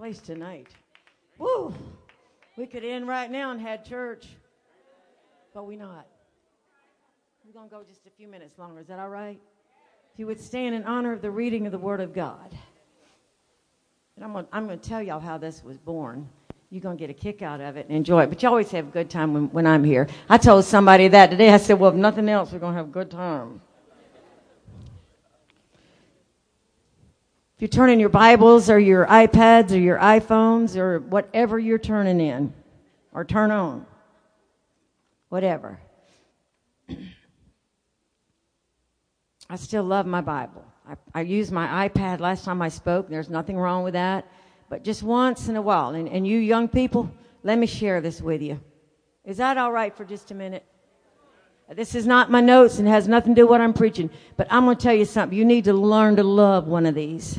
place tonight. Woo! We could end right now and had church, but we not. We're going to go just a few minutes longer. Is that all right? If you would stand in honor of the reading of the Word of God. And I'm going to, I'm going to tell y'all how this was born. You're going to get a kick out of it and enjoy it. But you always have a good time when, when I'm here. I told somebody that today. I said, well, if nothing else, we're going to have a good time. If you're turning your Bibles or your iPads or your iPhones or whatever you're turning in or turn on, whatever. I still love my Bible. I, I use my iPad last time I spoke. There's nothing wrong with that. But just once in a while, and, and you young people, let me share this with you. Is that all right for just a minute? This is not my notes and has nothing to do with what I'm preaching. But I'm going to tell you something. You need to learn to love one of these.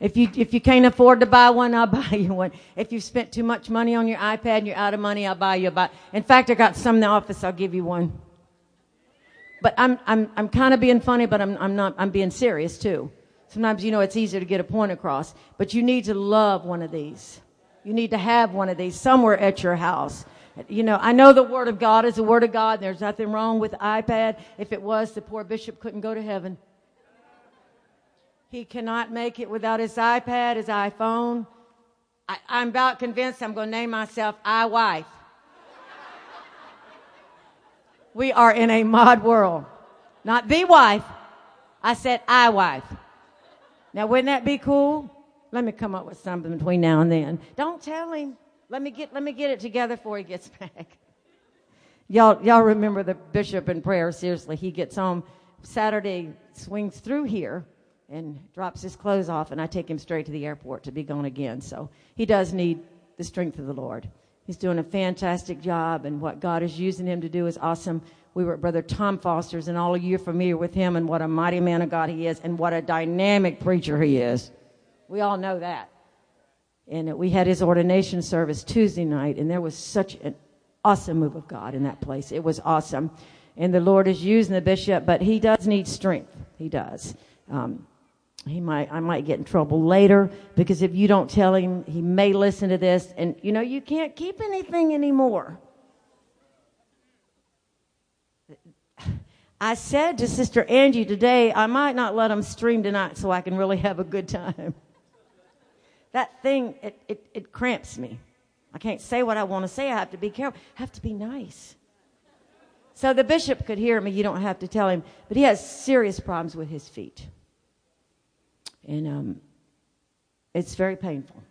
If you, if you can't afford to buy one, I'll buy you one. If you've spent too much money on your iPad and you're out of money, I'll buy you a buy. In fact, I got some in the office. I'll give you one. But I'm, I'm, I'm kind of being funny, but I'm, I'm not, I'm being serious too. Sometimes, you know, it's easier to get a point across, but you need to love one of these. You need to have one of these somewhere at your house. You know, I know the Word of God is the Word of God. and There's nothing wrong with iPad. If it was, the poor bishop couldn't go to heaven. He cannot make it without his iPad, his iPhone. I, am about convinced I'm going to name myself I Wife. we are in a mod world. Not the wife. I said I wife. Now, wouldn't that be cool? Let me come up with something between now and then. Don't tell him. Let me get, let me get it together before he gets back. y'all, y'all remember the bishop in prayer. Seriously, he gets home Saturday, swings through here and drops his clothes off, and I take him straight to the airport to be gone again. So he does need the strength of the Lord. He's doing a fantastic job, and what God is using him to do is awesome. We were at Brother Tom Foster's, and all of you are familiar with him and what a mighty man of God he is, and what a dynamic preacher he is. We all know that. And we had his ordination service Tuesday night, and there was such an awesome move of God in that place. It was awesome. And the Lord is using the bishop, but he does need strength. He does. Um, he might I might get in trouble later because if you don't tell him, he may listen to this and you know you can't keep anything anymore. I said to Sister Angie today, I might not let him stream tonight so I can really have a good time. That thing, it, it, it cramps me. I can't say what I want to say. I have to be careful. I have to be nice. So the bishop could hear me. You don't have to tell him. But he has serious problems with his feet. And um, it's very painful.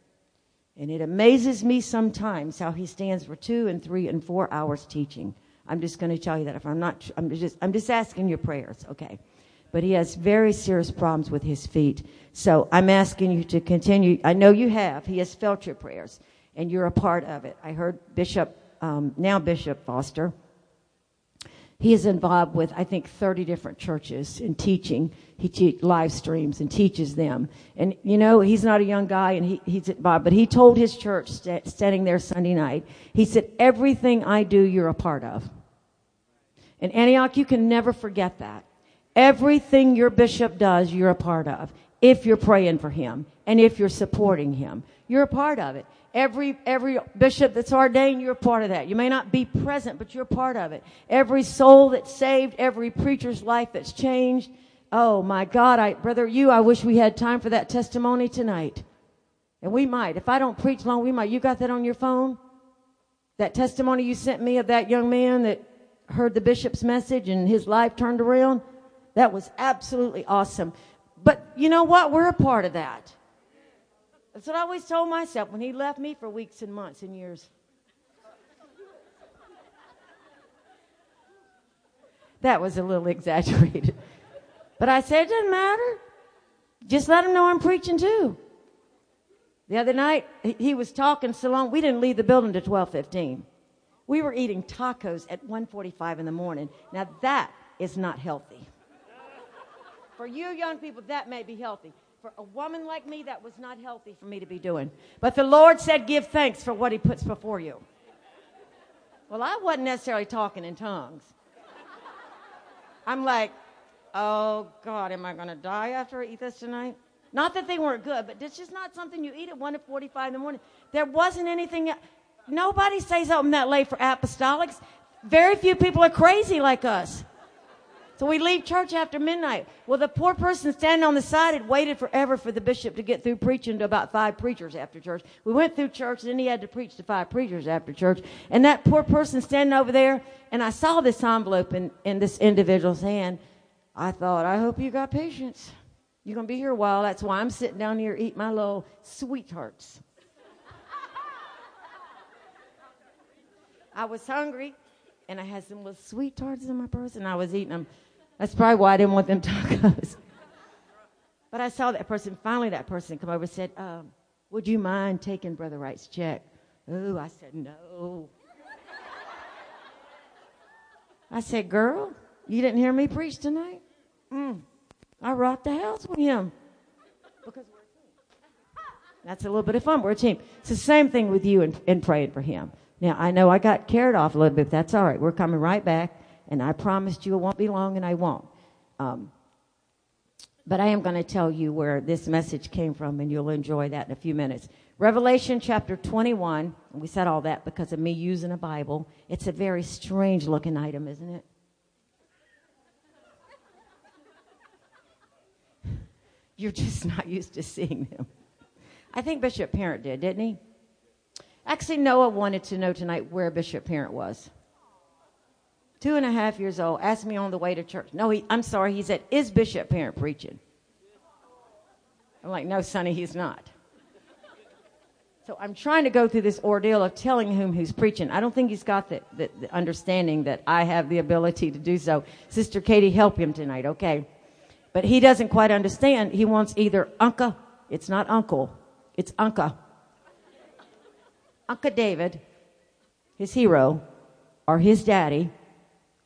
And it amazes me sometimes how he stands for two and three and four hours teaching. I'm just going to tell you that if I'm not, I'm just, I'm just asking your prayers, okay? But he has very serious problems with his feet. So I'm asking you to continue. I know you have. He has felt your prayers, and you're a part of it. I heard Bishop, um, now Bishop Foster, he is involved with, I think, 30 different churches in teaching. He te- live streams and teaches them. And, you know, he's not a young guy and he, he's involved, but he told his church st- standing there Sunday night, he said, everything I do, you're a part of. In Antioch, you can never forget that. Everything your bishop does, you're a part of. If you're praying for him and if you're supporting him, you're a part of it. Every, every bishop that's ordained, you're part of that. You may not be present, but you're part of it. Every soul that's saved, every preacher's life that's changed. Oh my God, I, brother, you, I wish we had time for that testimony tonight. And we might. If I don't preach long, we might. You got that on your phone? That testimony you sent me of that young man that heard the bishop's message and his life turned around? That was absolutely awesome. But you know what? We're a part of that. That's what I always told myself when he left me for weeks and months and years. That was a little exaggerated. But I said, it doesn't matter. Just let him know I'm preaching too. The other night, he was talking so long, we didn't leave the building to 1215. We were eating tacos at 1.45 in the morning. Now that is not healthy. For you young people, that may be healthy for a woman like me, that was not healthy for me to be doing. But the Lord said, give thanks for what he puts before you. Well, I wasn't necessarily talking in tongues. I'm like, oh God, am I going to die after I eat this tonight? Not that they weren't good, but it's just not something you eat at 1 at 45 in the morning. There wasn't anything. Nobody stays open that late for apostolics. Very few people are crazy like us. So we leave church after midnight. Well, the poor person standing on the side had waited forever for the bishop to get through preaching to about five preachers after church. We went through church, and then he had to preach to five preachers after church. And that poor person standing over there, and I saw this envelope in, in this individual's hand. I thought, I hope you got patience. You're going to be here a while. That's why I'm sitting down here eating my little sweethearts. I was hungry, and I had some little sweet tarts in my purse, and I was eating them. That's probably why I didn't want them tacos. but I saw that person. Finally, that person come over and said, um, "Would you mind taking Brother Wright's check?" Oh, I said no. I said, "Girl, you didn't hear me preach tonight? Mm, I rocked the house with him because we're a team. That's a little bit of fun. We're a team. It's the same thing with you and, and praying for him. Now I know I got carried off a little bit. That's all right. We're coming right back and I promised you it won't be long, and I won't. Um, but I am going to tell you where this message came from, and you'll enjoy that in a few minutes. Revelation chapter 21, we said all that because of me using a Bible. It's a very strange looking item, isn't it? You're just not used to seeing them. I think Bishop Parent did, didn't he? Actually, Noah wanted to know tonight where Bishop Parent was two and a half years old, asked me on the way to church. No, he, I'm sorry. He said, Is Bishop Parent preaching? I'm like, No, sonny, he's not. So I'm trying to go through this ordeal of telling him who's preaching. I don't think he's got the, the, the understanding that I have the ability to do so. Sister Katie, help him tonight, okay? But he doesn't quite understand. He wants either Unca, it's not uncle, it's Unca. Uncle David, his hero, or his daddy,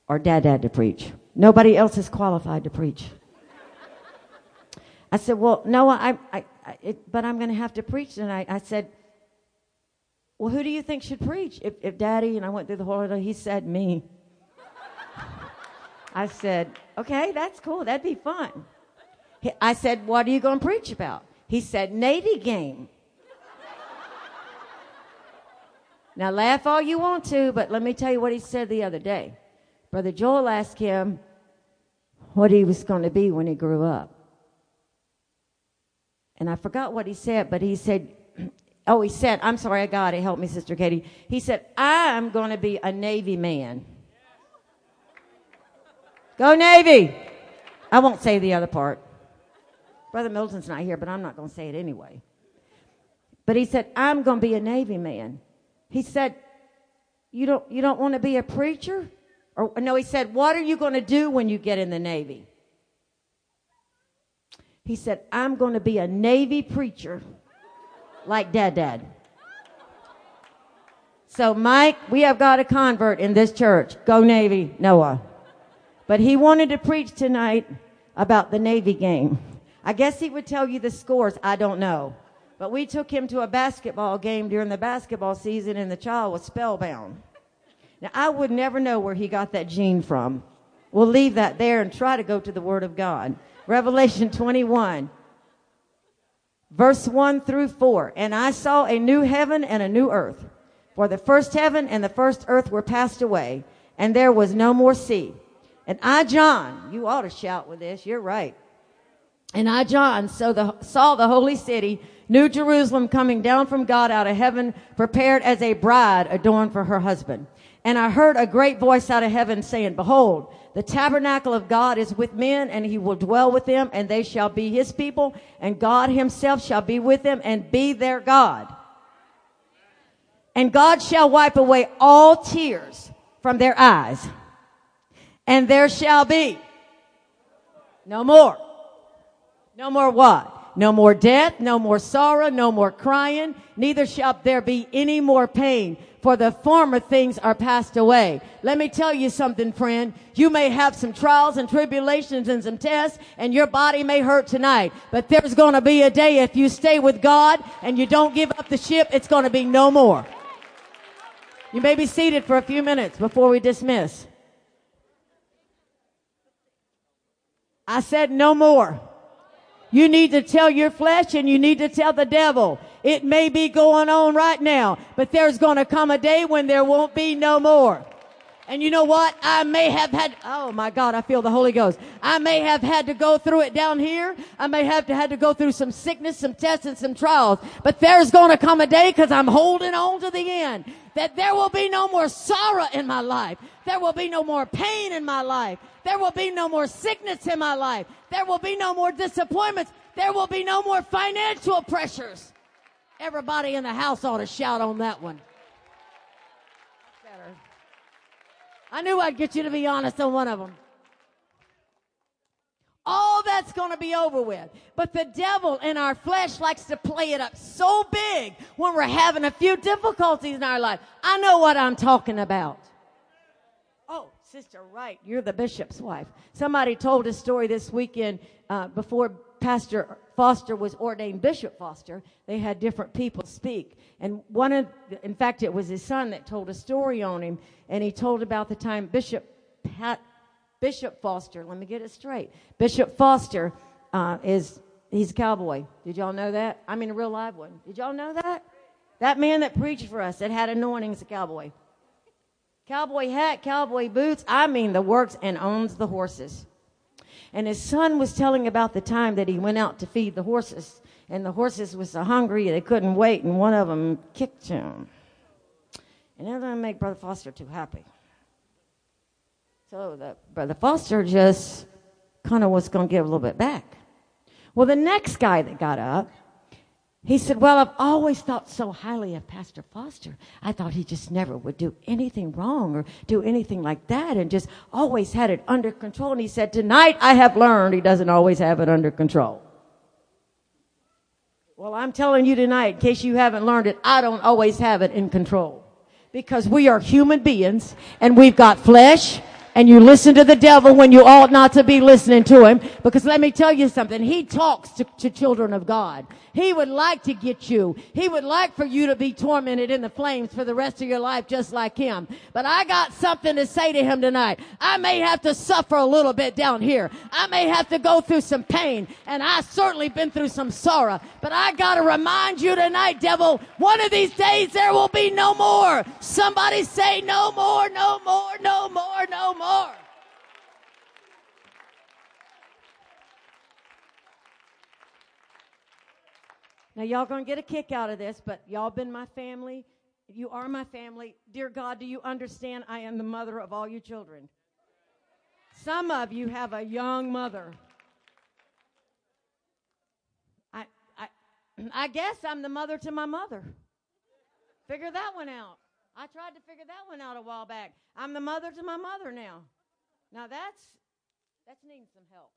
or dad dad to preach. Nobody else is qualified to preach. I said, well, Noah, I, I, I it, but I'm going to have to preach tonight. I said, well, who do you think should preach? If, if daddy, and I went through the whole, he said me. I said, okay, that's cool. That'd be fun. He, I said, what are you going to preach about? He said, Navy game. now laugh all you want to, but let me tell you what he said the other day. Brother Joel asked him what he was going to be when he grew up. And I forgot what he said, but he said, Oh, he said, I'm sorry, I got it. Help me, Sister Katie. He said, I'm going to be a Navy man. Go Navy! I won't say the other part. Brother Milton's not here, but I'm not going to say it anyway. But he said, I'm going to be a Navy man. He said, you don't, you don't want to be a preacher? Or no, he said, What are you going to do when you get in the Navy? He said, I'm going to be a Navy preacher like Dad Dad. So, Mike, we have got a convert in this church. Go Navy, Noah. But he wanted to preach tonight about the Navy game. I guess he would tell you the scores. I don't know. But we took him to a basketball game during the basketball season, and the child was spellbound. Now, I would never know where he got that gene from. We'll leave that there and try to go to the Word of God. Revelation 21, verse 1 through 4. And I saw a new heaven and a new earth. For the first heaven and the first earth were passed away, and there was no more sea. And I, John, you ought to shout with this, you're right. And I, John, saw the, saw the holy city, New Jerusalem, coming down from God out of heaven, prepared as a bride adorned for her husband. And I heard a great voice out of heaven saying, Behold, the tabernacle of God is with men, and he will dwell with them, and they shall be his people, and God himself shall be with them and be their God. And God shall wipe away all tears from their eyes. And there shall be no more. No more what? No more death, no more sorrow, no more crying, neither shall there be any more pain for the former things are passed away. Let me tell you something, friend. You may have some trials and tribulations and some tests and your body may hurt tonight, but there's to be a day if you stay with God and you don't give up the ship, it's to be no more. You may be seated for a few minutes before we dismiss. I said no more. You need to tell your flesh and you need to tell the devil. It may be going on right now, but there's going to come a day when there won't be no more. And you know what? I may have had, oh my God, I feel the Holy Ghost. I may have had to go through it down here. I may have to had to go through some sickness, some tests, and some trials. But there's going to come a day because I'm holding on to the end that there will be no more sorrow in my life. There will be no more pain in my life. There will be no more sickness in my life. There will be no more disappointments. There will be no more financial pressures. Everybody in the house ought to shout on that one. Better. I knew I'd get you to be honest on one of them. All that's going to be over with. But the devil in our flesh likes to play it up so big when we're having a few difficulties in our life. I know what I'm talking about. Oh, Sister Wright, you're the bishop's wife. Somebody told a story this weekend uh, before Pastor Foster was ordained Bishop Foster. They had different people speak. And one of, in fact, it was his son that told a story on him. And he told about the time Bishop Pat, Bishop Foster, let me get it straight. Bishop Foster uh, is, he's a cowboy. Did y'all know that? I mean, a real live one. Did y'all know that? That man that preached for us that had anointings a cowboy. Cowboy hat, cowboy boots. I mean, the works and owns the horses. And his son was telling about the time that he went out to feed the horses. And the horses were so hungry they couldn't wait, and one of them kicked him. And that didn't make Brother Foster too happy. So the Brother Foster just kind of was going to give a little bit back. Well, the next guy that got up, he said, Well, I've always thought so highly of Pastor Foster. I thought he just never would do anything wrong or do anything like that and just always had it under control. And he said, Tonight I have learned he doesn't always have it under control. Well, I'm telling you tonight, in case you haven't learned it, I don't always have it in control. Because we are human beings and we've got flesh and you listen to the devil when you ought not to be listening to him. Because let me tell you something. He talks to, to, children of God. He would like to get you. He would like for you to be tormented in the flames for the rest of your life just like him. But I got something to say to him tonight. I may have to suffer a little bit down here. I may have to go through some pain. And I've certainly been through some sorrow. But I gotta remind you tonight, devil, one of these days there will be no more. Somebody say no more, no more, no more, no more more. Now, y'all gonna get a kick out of this, but y'all been my family. You are my family. Dear God, do you understand I am the mother of all your children? Some of you have a young mother. I, I, I guess I'm the mother to my mother. Figure that one out. I tried to figure that one out a while back. I'm the mother to my mother now. Now that's that's needing some help.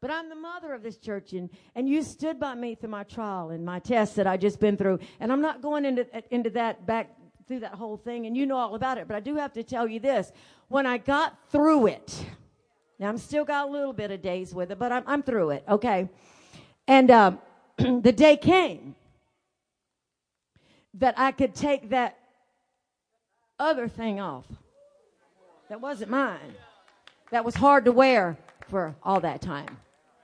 But I'm the mother of this church, and, and you stood by me through my trial and my tests that I just been through. And I'm not going into into that back through that whole thing, and you know all about it. But I do have to tell you this: when I got through it, now I'm still got a little bit of days with it, but I'm I'm through it. Okay, and um, the day came that I could take that other thing off. That wasn't mine. That was hard to wear for all that time.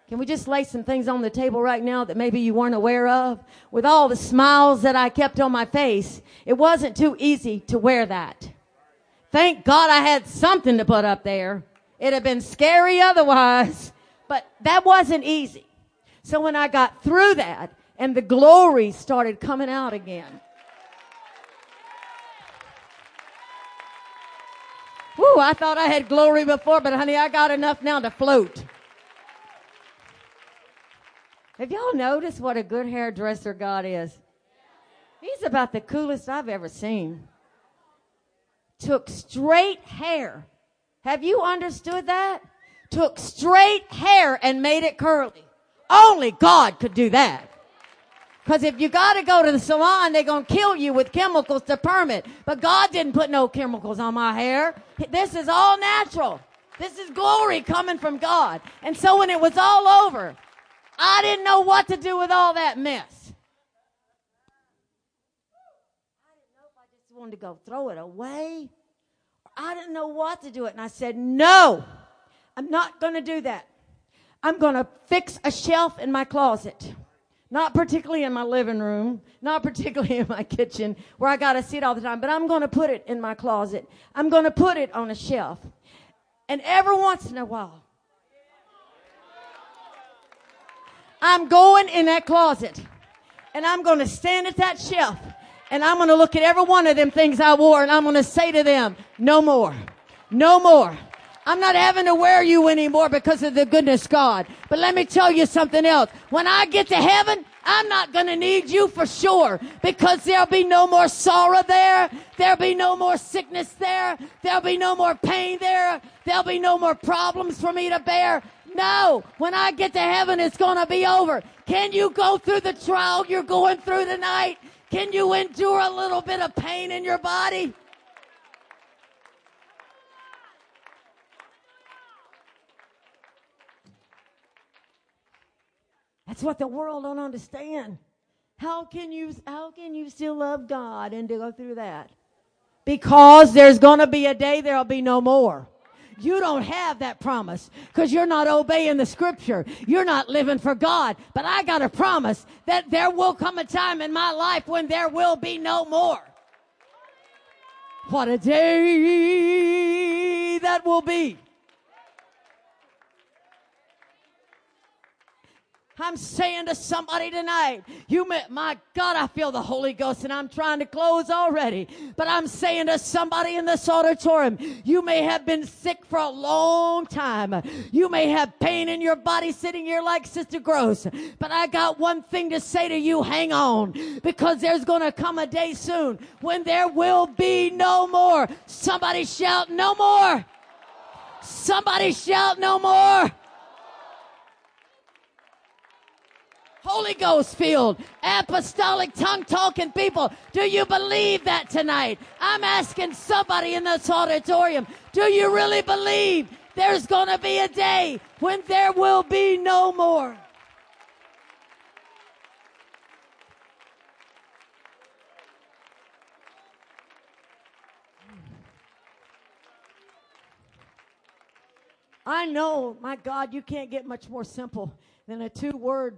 Can we just lay some things on the table right now that maybe you weren't aware of? With all the smiles that I kept on my face, it wasn't too easy to wear that. Thank God I had something to put up there. It'd have been scary otherwise, but that wasn't easy. So when I got through that and the glory started coming out again, Woo, I thought I had glory before, but honey, I got enough now to float. Have y'all noticed what a good hairdresser God is? He's about the coolest I've ever seen. Took straight hair. Have you understood that? Took straight hair and made it curly. Only God could do that. Because if you got to go to the salon, they're going to kill you with chemicals to permit. But God didn't put no chemicals on my hair. This is all natural. This is glory coming from God. And so when it was all over, I didn't know what to do with all that mess. I didn't know if I just wanted to go throw it away. I didn't know what to do it. And I said, no, I'm not going to do that. I'm going to fix a shelf in my closet. Not particularly in my living room, not particularly in my kitchen where I got to sit all the time, but I'm going to put it in my closet. I'm going to put it on a shelf. And every once in a while, I'm going in that closet and I'm going to stand at that shelf and I'm going to look at every one of them things I wore and I'm going to say to them, no more, no more. I'm not having to wear you anymore because of the goodness God. But let me tell you something else. When I get to heaven, I'm not going to need you for sure because there'll be no more sorrow there. There'll be no more sickness there. There'll be no more pain there. There'll be no more problems for me to bear. No, when I get to heaven, it's going to be over. Can you go through the trial you're going through tonight? Can you endure a little bit of pain in your body? That's what the world don't understand. How can you how can you still love God and to go through that? Because there's going to be a day there'll be no more. You don't have that promise because you're not obeying the scripture. You're not living for God. But I got a promise that there will come a time in my life when there will be no more. What a day that will be. I'm saying to somebody tonight, you may, my God, I feel the Holy Ghost and I'm trying to close already. But I'm saying to somebody in this auditorium, you may have been sick for a long time. You may have pain in your body sitting here like Sister Gross. But I got one thing to say to you, hang on. Because there's going to come a day soon when there will be no more. Somebody shout, no more. Somebody shout, no more. Holy Ghost filled, apostolic tongue talking people. Do you believe that tonight? I'm asking somebody in this auditorium, do you really believe there's going to be a day when there will be no more? I know, my God, you can't get much more simple than a two word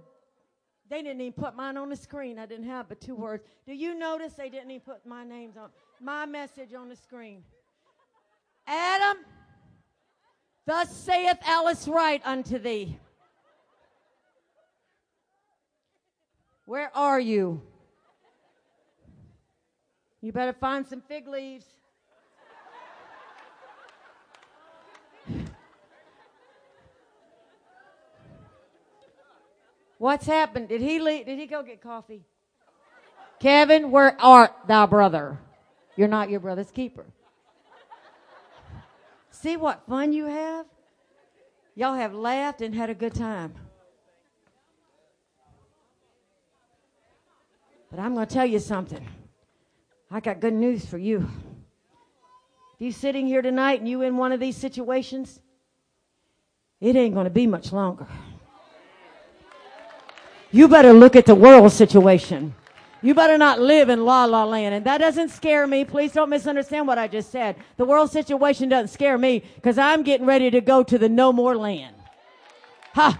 they didn't even put mine on the screen. I didn't have but two words. Do you notice they didn't even put my names on my message on the screen? Adam, thus saith Alice Wright unto thee. Where are you? You better find some fig leaves. What's happened? Did he leave? Did he go get coffee? Kevin, where art thou, brother? You're not your brother's keeper. See what fun you have? Y'all have laughed and had a good time. But I'm going to tell you something. I got good news for you. If you're sitting here tonight and you in one of these situations, it ain't going to be much longer. You better look at the world situation. You better not live in la la land. And that doesn't scare me. Please don't misunderstand what I just said. The world situation doesn't scare me because I'm getting ready to go to the no more land. Ha!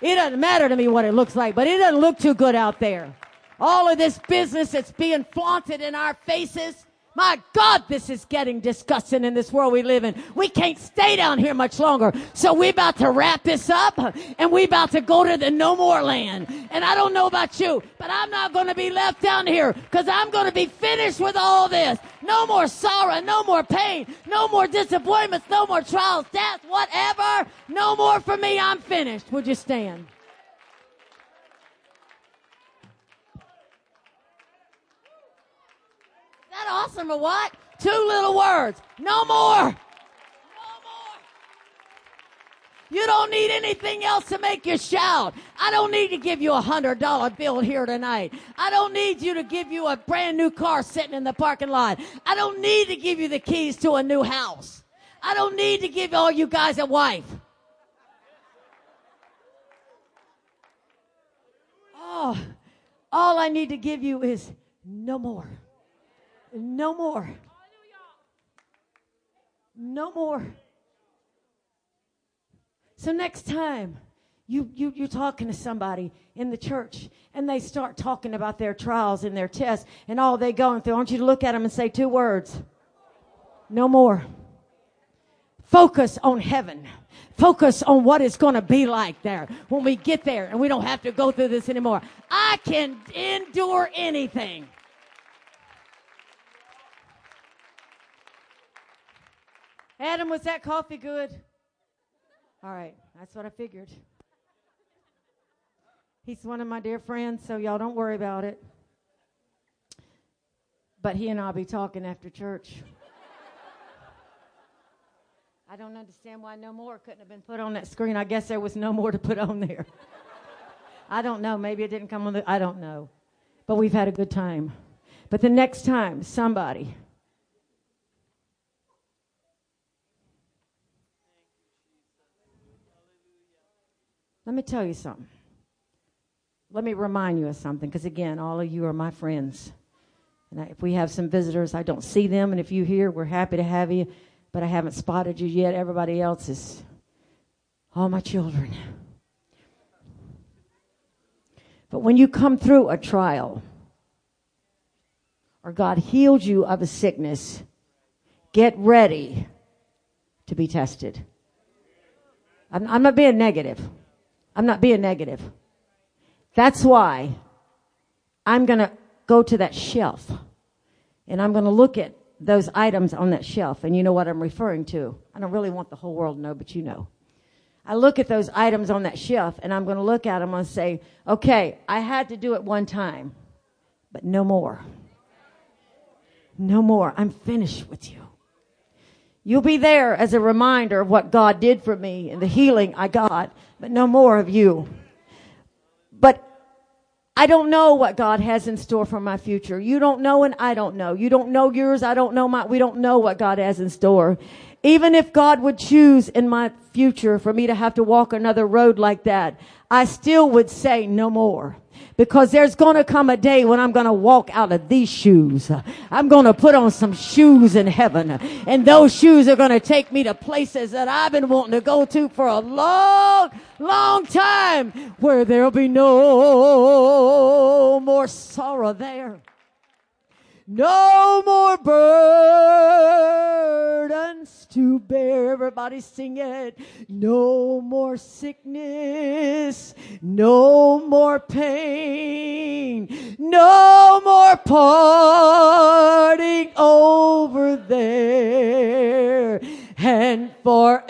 It doesn't matter to me what it looks like, but it doesn't look too good out there. All of this business that's being flaunted in our faces, my God, this is getting disgusting in this world we live in. We can't stay down here much longer. So we about to wrap this up and we about to go to the no more land. And I don't know about you, but I'm not going to be left down here because I'm going to be finished with all this. No more sorrow, no more pain, no more disappointments, no more trials, death, whatever. No more for me. I'm finished. Would you stand? Awesome or what? Two little words. No more. No more. You don't need anything else to make you shout. I don't need to give you a hundred dollar bill here tonight. I don't need you to give you a brand new car sitting in the parking lot. I don't need to give you the keys to a new house. I don't need to give all you guys a wife. Oh, all I need to give you is no more. No more. No more. So next time you, you, you're talking to somebody in the church and they start talking about their trials and their tests and all they're going through. I want you to look at them and say two words. No more. Focus on heaven. Focus on what it's going to be like there when we get there and we don't have to go through this anymore. I can endure anything. Adam, was that coffee good? All right, that's what I figured. He's one of my dear friends, so y'all don't worry about it. But he and I'll be talking after church. I don't understand why no more couldn't have been put on that screen. I guess there was no more to put on there. I don't know. Maybe it didn't come on the. I don't know. But we've had a good time. But the next time somebody Let me tell you something. Let me remind you of something, because again, all of you are my friends. And I, if we have some visitors, I don't see them, and if you here, we're happy to have you, but I haven't spotted you yet. Everybody else is all my children. But when you come through a trial, or God healed you of a sickness, get ready to be tested. I'm, I'm not being negative. I'm not being negative. That's why I'm going to go to that shelf and I'm going to look at those items on that shelf. And you know what I'm referring to. I don't really want the whole world to know, but you know. I look at those items on that shelf and I'm going to look at them and say, okay, I had to do it one time, but no more. No more. I'm finished with you. You'll be there as a reminder of what God did for me and the healing I got, but no more of you. But I don't know what God has in store for my future. You don't know and I don't know. You don't know yours. I don't know my, we don't know what God has in store. Even if God would choose in my future for me to have to walk another road like that, I still would say no more because there's going to come a day when I'm going to walk out of these shoes. I'm going to put on some shoes in heaven and those shoes are going to take me to places that I've been wanting to go to for a long, long time where there'll be no more sorrow there. No more burdens to bear. Everybody sing it. No more sickness. No more pain. No more parting over there. And forever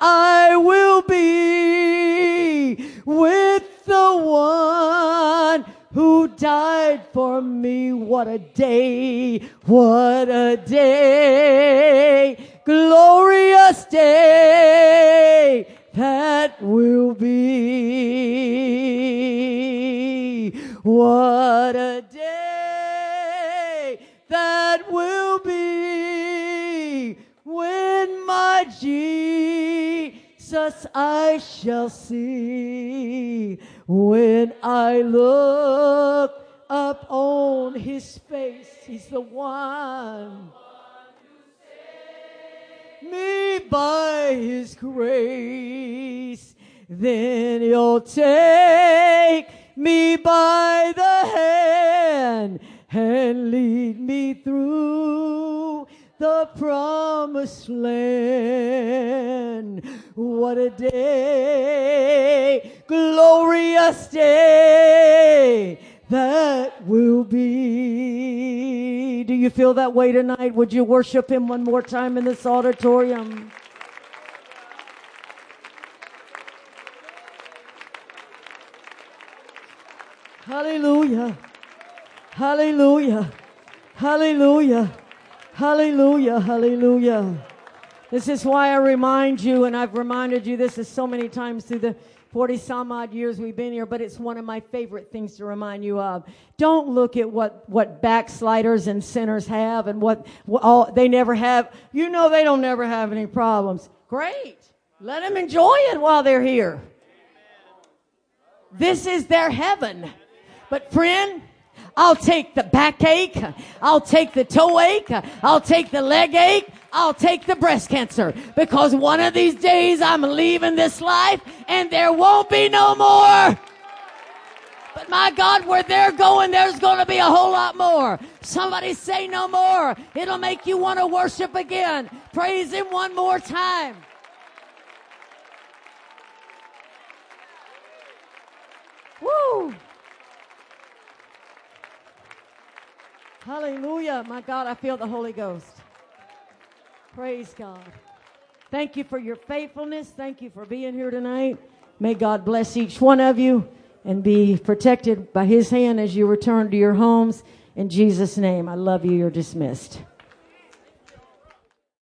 I will be with the one who died for me. What a day. What a day. Glorious day that will be. What a day that will be when my Jesus I shall see when He's the one me by his grace. Then he'll take me by the hand and lead me through the promised land. What a day, glorious day that will be. You feel that way tonight? Would you worship Him one more time in this auditorium? Hallelujah. Hallelujah. Hallelujah. Hallelujah. Hallelujah. This is why I remind you, and I've reminded you this is so many times through the 40 some odd years we've been here, but it's one of my favorite things to remind you of. Don't look at what, what backsliders and sinners have and what, what all, they never have. You know they don't never have any problems. Great. Let them enjoy it while they're here. This is their heaven. But friend, I'll take the backache. I'll take the toe ache. I'll take the leg ache. I'll take the breast cancer because one of these days I'm leaving this life and there won't be no more. But my God, where they're going, there's going to be a whole lot more. Somebody say no more. It'll make you want to worship again. Praise Him one more time. Woo! Hallelujah. My God, I feel the Holy Ghost. Praise God. Thank you for your faithfulness. Thank you for being here tonight. May God bless each one of you and be protected by his hand as you return to your homes. In Jesus' name, I love you. You're dismissed.